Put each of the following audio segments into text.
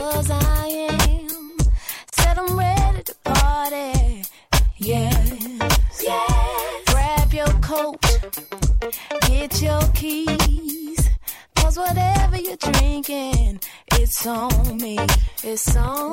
cause I am. Said I'm ready to party. Yes. yes. Grab your coat, get your keys. Cause whatever you're drinking, it's on me. It's on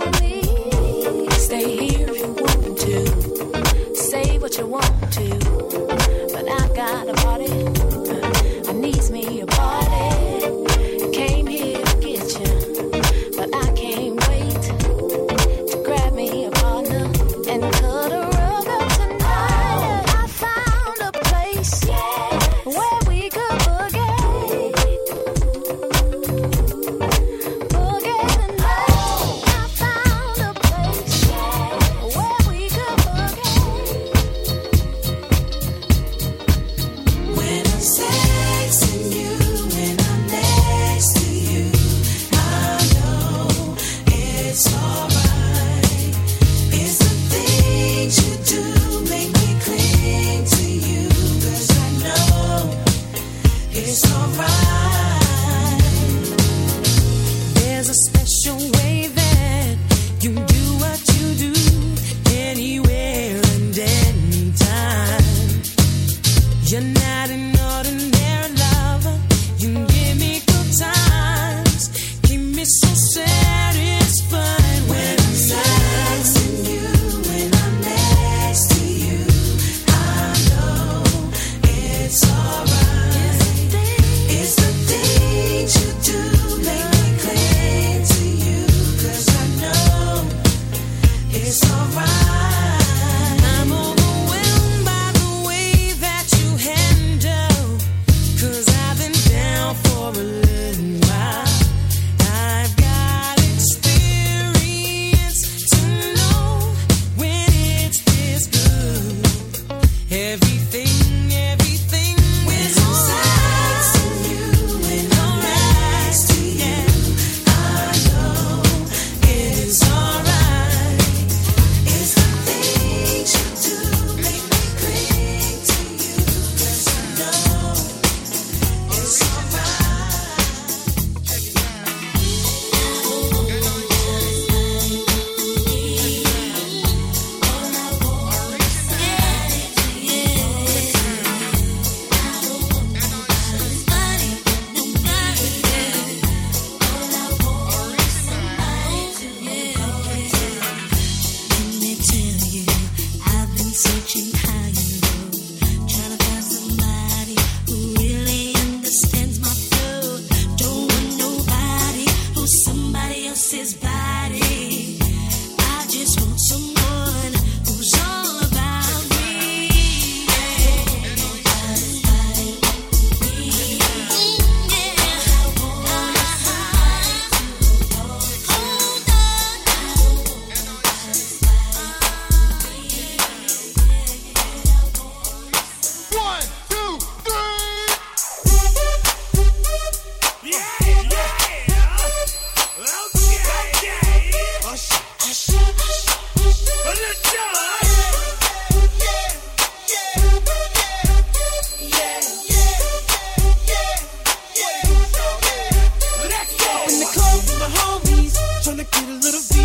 get a little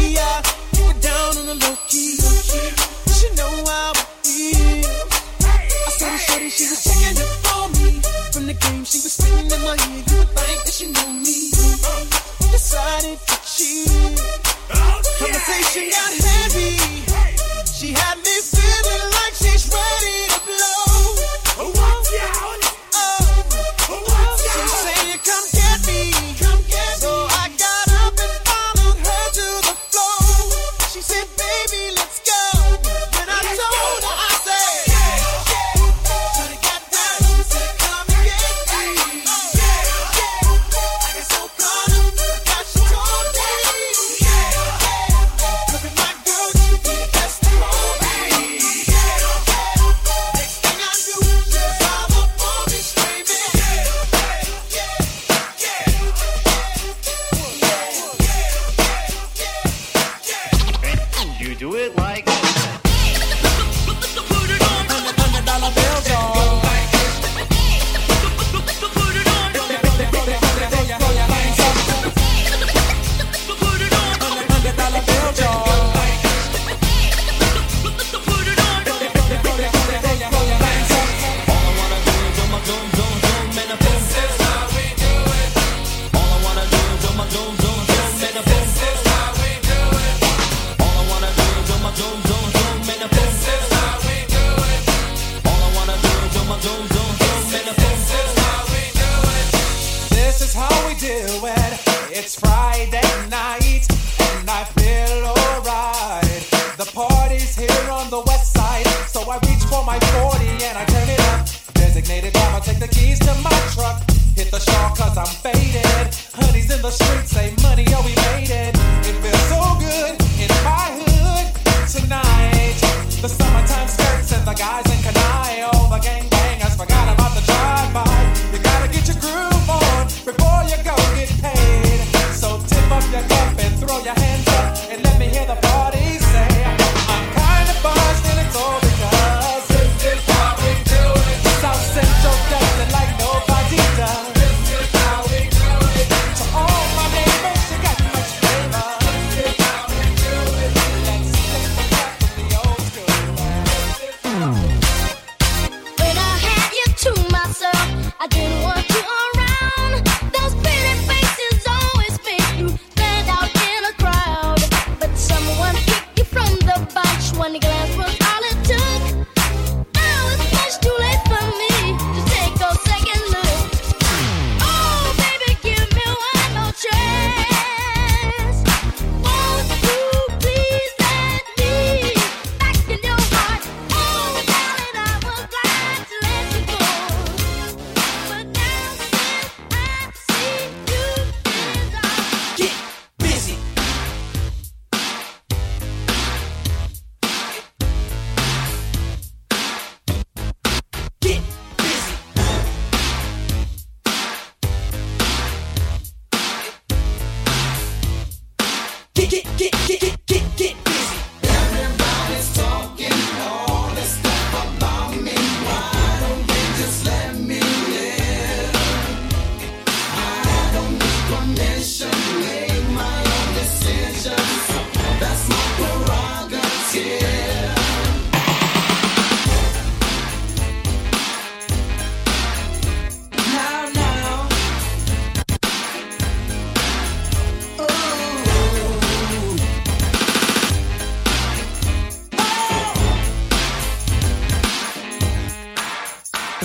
over.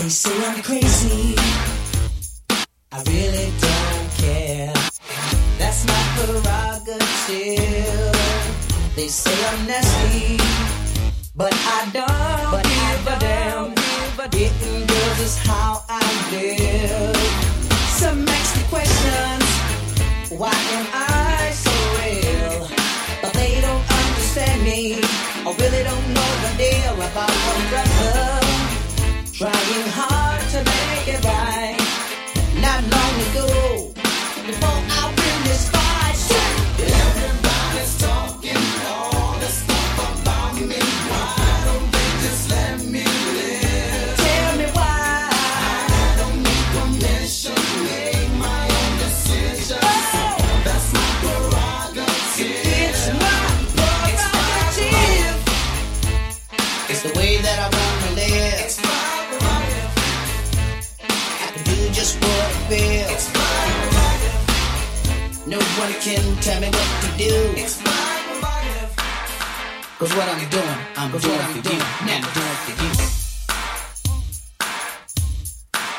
They say I'm crazy. I really don't care. That's my prerogative. They say I'm nasty, but I don't but give I a damn. Give Getting girls is how I live. Some ask questions. Cause what I'm doing, I'm doing what I'm for you. Now I'm doing for you.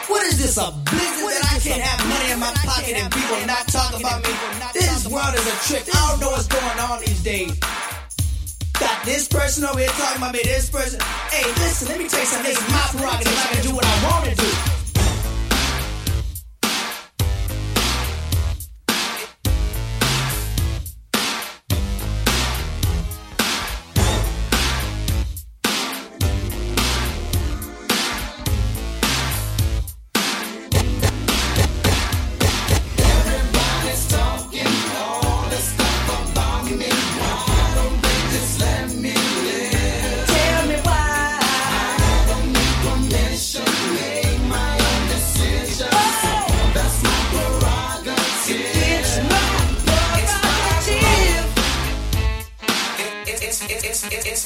What is this, a business what that I can't have money in my pocket and people not talk about me? This world is a trick. I don't know what's going on these days. Got this person over here talking about me, this person. Hey, listen, let me tell you something. This is my prerogative. I can do what I want to do.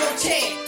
your chance.